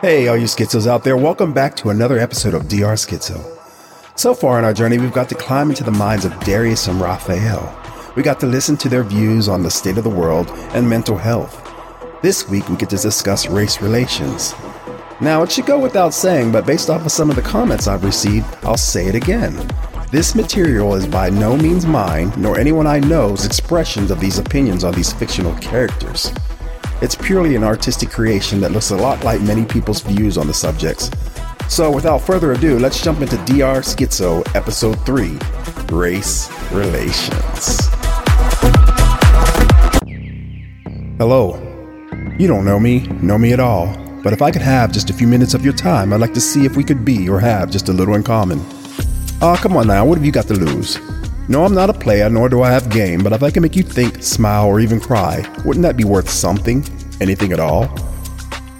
Hey, all you schizos out there, welcome back to another episode of DR Skitzo. So far in our journey, we've got to climb into the minds of Darius and Raphael. We got to listen to their views on the state of the world and mental health. This week, we get to discuss race relations. Now, it should go without saying, but based off of some of the comments I've received, I'll say it again. This material is by no means mine, nor anyone I know's expressions of these opinions on these fictional characters. It's purely an artistic creation that looks a lot like many people's views on the subjects. So, without further ado, let's jump into DR Skitzo, Episode 3 Race Relations. Hello. You don't know me, know me at all, but if I could have just a few minutes of your time, I'd like to see if we could be or have just a little in common. Ah, come on now, what have you got to lose? No, I'm not a player, nor do I have game, but if I can make you think, smile, or even cry, wouldn't that be worth something? Anything at all?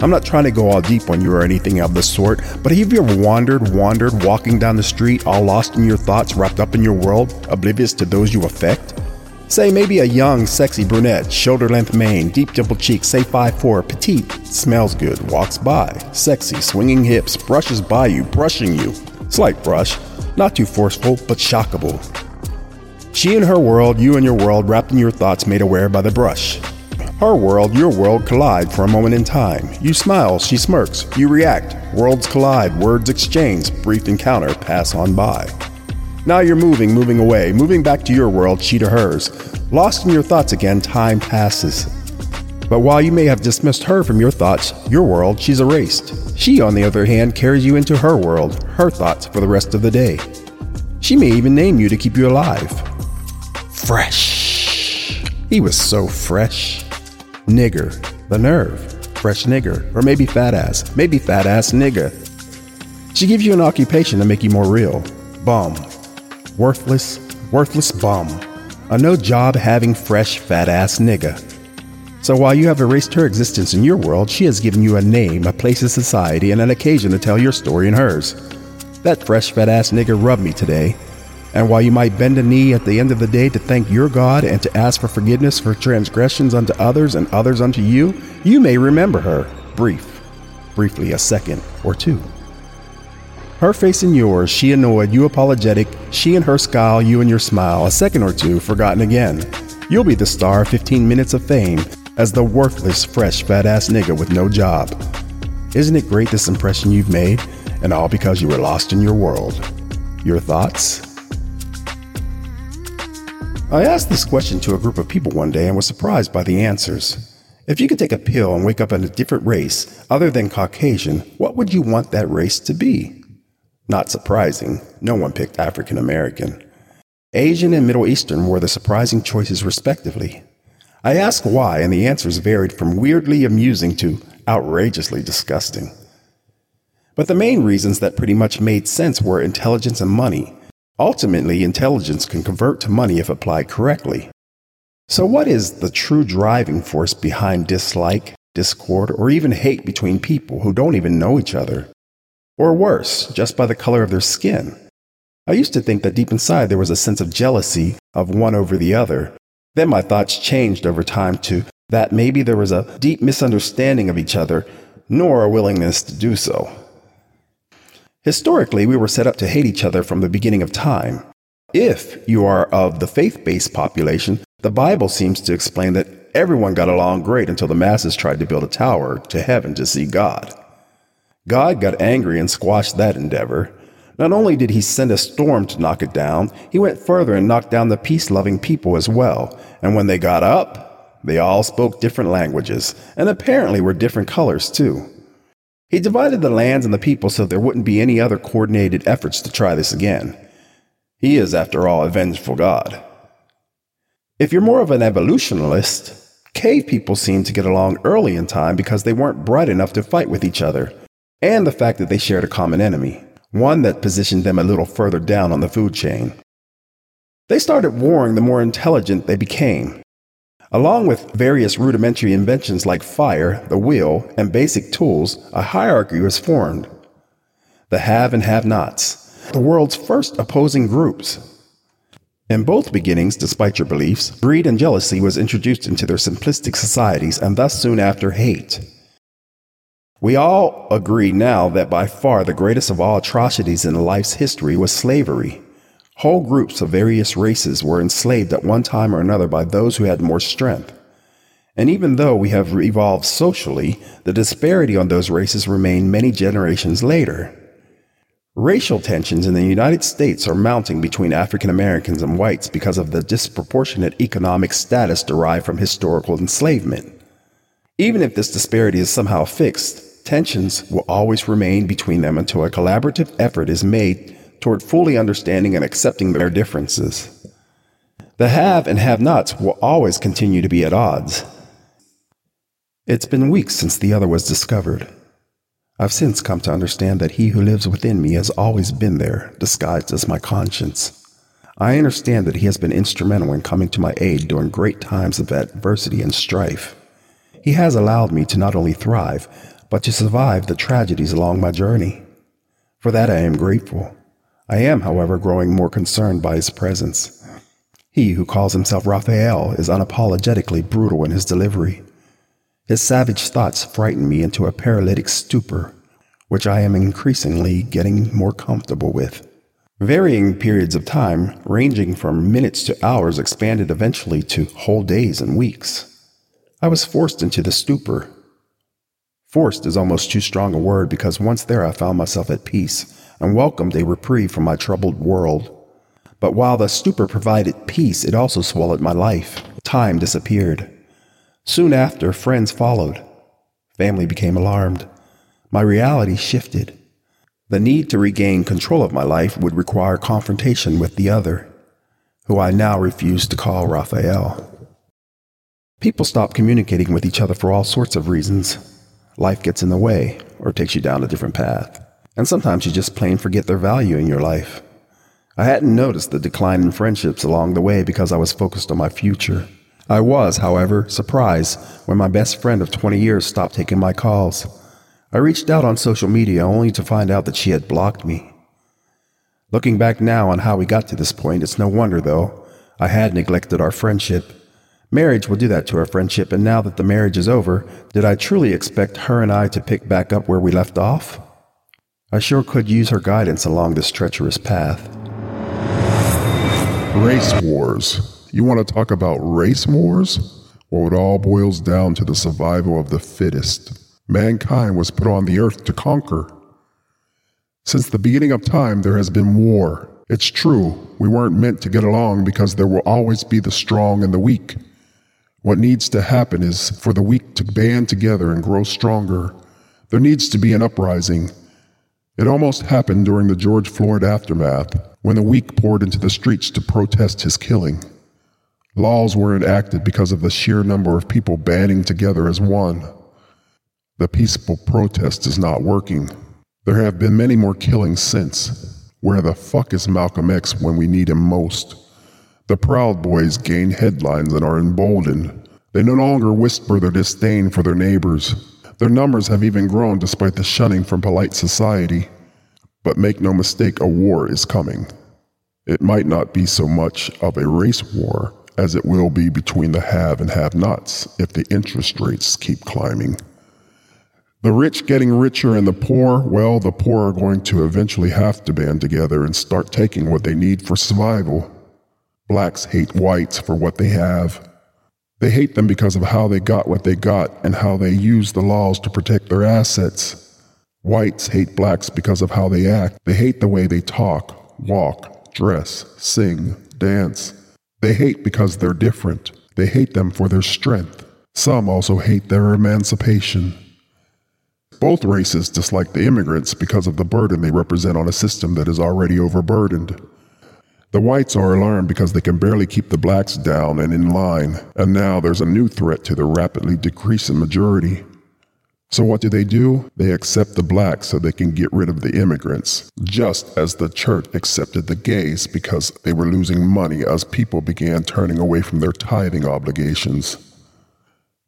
I'm not trying to go all deep on you or anything of the sort, but have you ever wandered, wandered, walking down the street, all lost in your thoughts, wrapped up in your world, oblivious to those you affect? Say maybe a young, sexy brunette, shoulder length mane, deep dimple cheeks, say 5'4, petite, smells good, walks by, sexy, swinging hips, brushes by you, brushing you. Slight brush, not too forceful, but shockable. She and her world, you and your world, wrapped in your thoughts, made aware by the brush. Her world, your world collide for a moment in time. You smile, she smirks, you react. Worlds collide, words exchange, brief encounter, pass on by. Now you're moving, moving away, moving back to your world, she to hers. Lost in your thoughts again, time passes. But while you may have dismissed her from your thoughts, your world, she's erased. She, on the other hand, carries you into her world, her thoughts for the rest of the day. She may even name you to keep you alive. Fresh. He was so fresh. Nigger. The nerve. Fresh nigger. Or maybe fat ass. Maybe fat ass nigger. She gives you an occupation to make you more real. Bum. Worthless, worthless bum. A no job having fresh fat ass nigger. So while you have erased her existence in your world, she has given you a name, a place in society, and an occasion to tell your story in hers. That fresh fat ass nigger rubbed me today, and while you might bend a knee at the end of the day to thank your God and to ask for forgiveness for transgressions unto others and others unto you, you may remember her, brief, briefly a second or two. Her face in yours, she annoyed, you apologetic, she and her scowl, you and your smile, a second or two, forgotten again. You'll be the star of 15 minutes of fame as the worthless, fresh, fat ass nigga with no job. Isn't it great this impression you've made, and all because you were lost in your world? Your thoughts? I asked this question to a group of people one day and was surprised by the answers. If you could take a pill and wake up in a different race other than Caucasian, what would you want that race to be? Not surprising, no one picked African American. Asian and Middle Eastern were the surprising choices, respectively. I asked why, and the answers varied from weirdly amusing to outrageously disgusting. But the main reasons that pretty much made sense were intelligence and money, Ultimately, intelligence can convert to money if applied correctly. So, what is the true driving force behind dislike, discord, or even hate between people who don't even know each other? Or worse, just by the color of their skin? I used to think that deep inside there was a sense of jealousy of one over the other. Then my thoughts changed over time to that maybe there was a deep misunderstanding of each other, nor a willingness to do so. Historically, we were set up to hate each other from the beginning of time. If you are of the faith based population, the Bible seems to explain that everyone got along great until the masses tried to build a tower to heaven to see God. God got angry and squashed that endeavor. Not only did he send a storm to knock it down, he went further and knocked down the peace loving people as well. And when they got up, they all spoke different languages, and apparently were different colors too. He divided the lands and the people so there wouldn't be any other coordinated efforts to try this again. He is, after all, a vengeful God. If you're more of an evolutionist, cave people seem to get along early in time because they weren't bright enough to fight with each other, and the fact that they shared a common enemy, one that positioned them a little further down on the food chain. They started warring the more intelligent they became, Along with various rudimentary inventions like fire, the wheel, and basic tools, a hierarchy was formed. The have and have nots. the world's first opposing groups. In both beginnings, despite your beliefs, greed and jealousy was introduced into their simplistic societies and thus soon after hate. We all agree now that by far the greatest of all atrocities in life's history was slavery. Whole groups of various races were enslaved at one time or another by those who had more strength. And even though we have evolved socially, the disparity on those races remain many generations later. Racial tensions in the United States are mounting between African Americans and whites because of the disproportionate economic status derived from historical enslavement. Even if this disparity is somehow fixed, tensions will always remain between them until a collaborative effort is made toward fully understanding and accepting their differences. The have and have nots will always continue to be at odds. It's been weeks since the other was discovered. I've since come to understand that he who lives within me has always been there, disguised as my conscience. I understand that he has been instrumental in coming to my aid during great times of adversity and strife. He has allowed me to not only thrive, but to survive the tragedies along my journey. For that I am grateful. I am, however, growing more concerned by his presence. He who calls himself Raphael is unapologetically brutal in his delivery. His savage thoughts frighten me into a paralytic stupor, which I am increasingly getting more comfortable with. Varying periods of time, ranging from minutes to hours, expanded eventually to whole days and weeks. I was forced into the stupor, Forced is almost too strong a word because once there I found myself at peace and welcomed a reprieve from my troubled world. But while the stupor provided peace, it also swallowed my life. Time disappeared. Soon after, friends followed. Family became alarmed. My reality shifted. The need to regain control of my life would require confrontation with the other, who I now refuse to call Raphael. People stop communicating with each other for all sorts of reasons life gets in the way or takes you down a different path. And sometimes you just plain forget their value in your life. I hadn't noticed the decline in friendships along the way because I was focused on my future. I was, however, surprised when my best friend of 20 years stopped taking my calls. I reached out on social media only to find out that she had blocked me. Looking back now on how we got to this point, it's no wonder, though, I had neglected our friendship Marriage will do that to our friendship, and now that the marriage is over, did I truly expect her and I to pick back up where we left off? I sure could use her guidance along this treacherous path. Race wars. You want to talk about race wars? Well, it all boils down to the survival of the fittest. Mankind was put on the earth to conquer. Since the beginning of time, there has been war. It's true, we weren't meant to get along because there will always be the strong and the weak. What needs to happen is for the weak to band together and grow stronger. There needs to be an uprising. It almost happened during the George Floyd aftermath, when the weak poured into the streets to protest his killing. Laws were enacted because of the sheer number of people banding together as one. The peaceful protest is not working. There have been many more killings since. Where the fuck is Malcolm X when we need him most? The Proud Boys gain headlines and are emboldened. They no longer whisper their disdain for their neighbors. Their numbers have even grown despite the shunning from polite society. But make no mistake, a war is coming. It might not be so much of a race war as it will be between the have and have nots if the interest rates keep climbing. The rich getting richer and the poor, well, the poor are going to eventually have to band together and start taking what they need for survival. Blacks hate whites for what they have. They hate them because of how they got what they got and how they use the laws to protect their assets. Whites hate blacks because of how they act. They hate the way they talk, walk, dress, sing, dance. They hate because they're different. They hate them for their strength. Some also hate their emancipation. Both races dislike the immigrants because of the burden they represent on a system that is already overburdened. The whites are alarmed because they can barely keep the blacks down and in line, and now there's a new threat to the rapidly decreasing majority. So what do they do? They accept the blacks so they can get rid of the immigrants, just as the church accepted the gays because they were losing money as people began turning away from their tithing obligations.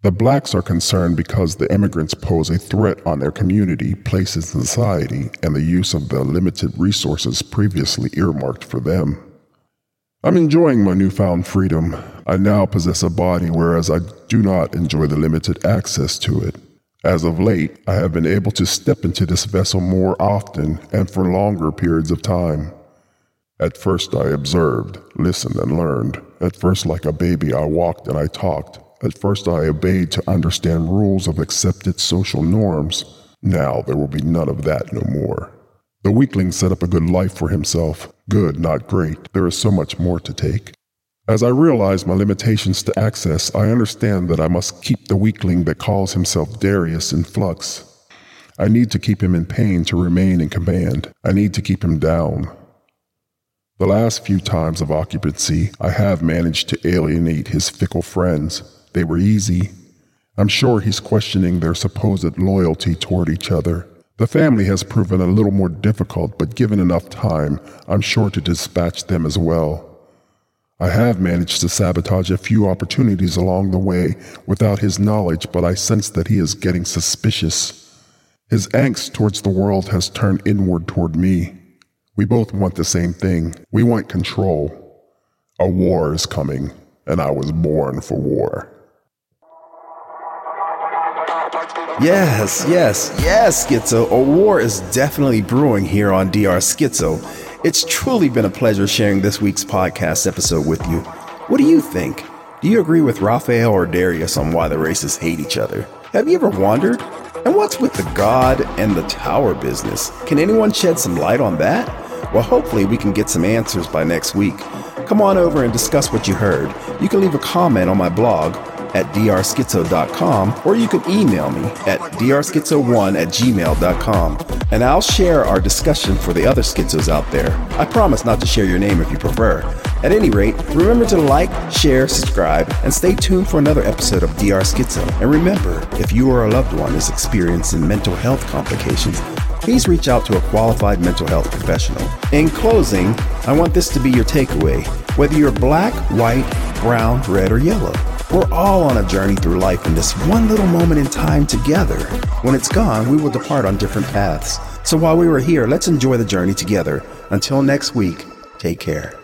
The blacks are concerned because the immigrants pose a threat on their community, place in society, and the use of the limited resources previously earmarked for them. I'm enjoying my newfound freedom. I now possess a body, whereas I do not enjoy the limited access to it. As of late, I have been able to step into this vessel more often and for longer periods of time. At first, I observed, listened, and learned. At first, like a baby, I walked and I talked. At first, I obeyed to understand rules of accepted social norms. Now, there will be none of that no more. The weakling set up a good life for himself. Good, not great. There is so much more to take. As I realize my limitations to access, I understand that I must keep the weakling that calls himself Darius in flux. I need to keep him in pain to remain in command. I need to keep him down. The last few times of occupancy, I have managed to alienate his fickle friends. They were easy. I'm sure he's questioning their supposed loyalty toward each other. The family has proven a little more difficult, but given enough time, I'm sure to dispatch them as well. I have managed to sabotage a few opportunities along the way without his knowledge, but I sense that he is getting suspicious. His angst towards the world has turned inward toward me. We both want the same thing. We want control. A war is coming, and I was born for war. Yes, yes, yes, Schizo. A war is definitely brewing here on DR Skitzo. It's truly been a pleasure sharing this week's podcast episode with you. What do you think? Do you agree with Raphael or Darius on why the races hate each other? Have you ever wondered? And what's with the God and the tower business? Can anyone shed some light on that? Well, hopefully, we can get some answers by next week. Come on over and discuss what you heard. You can leave a comment on my blog at drskitzo.com or you can email me at drskitzo1 at gmail.com and I'll share our discussion for the other schizos out there. I promise not to share your name if you prefer. At any rate, remember to like, share, subscribe, and stay tuned for another episode of DR Skitzo. And remember, if you or a loved one is experiencing mental health complications, please reach out to a qualified mental health professional. In closing, I want this to be your takeaway. Whether you're black, white, brown, red, or yellow, we're all on a journey through life in this one little moment in time together. When it's gone, we will depart on different paths. So while we were here, let's enjoy the journey together. Until next week, take care.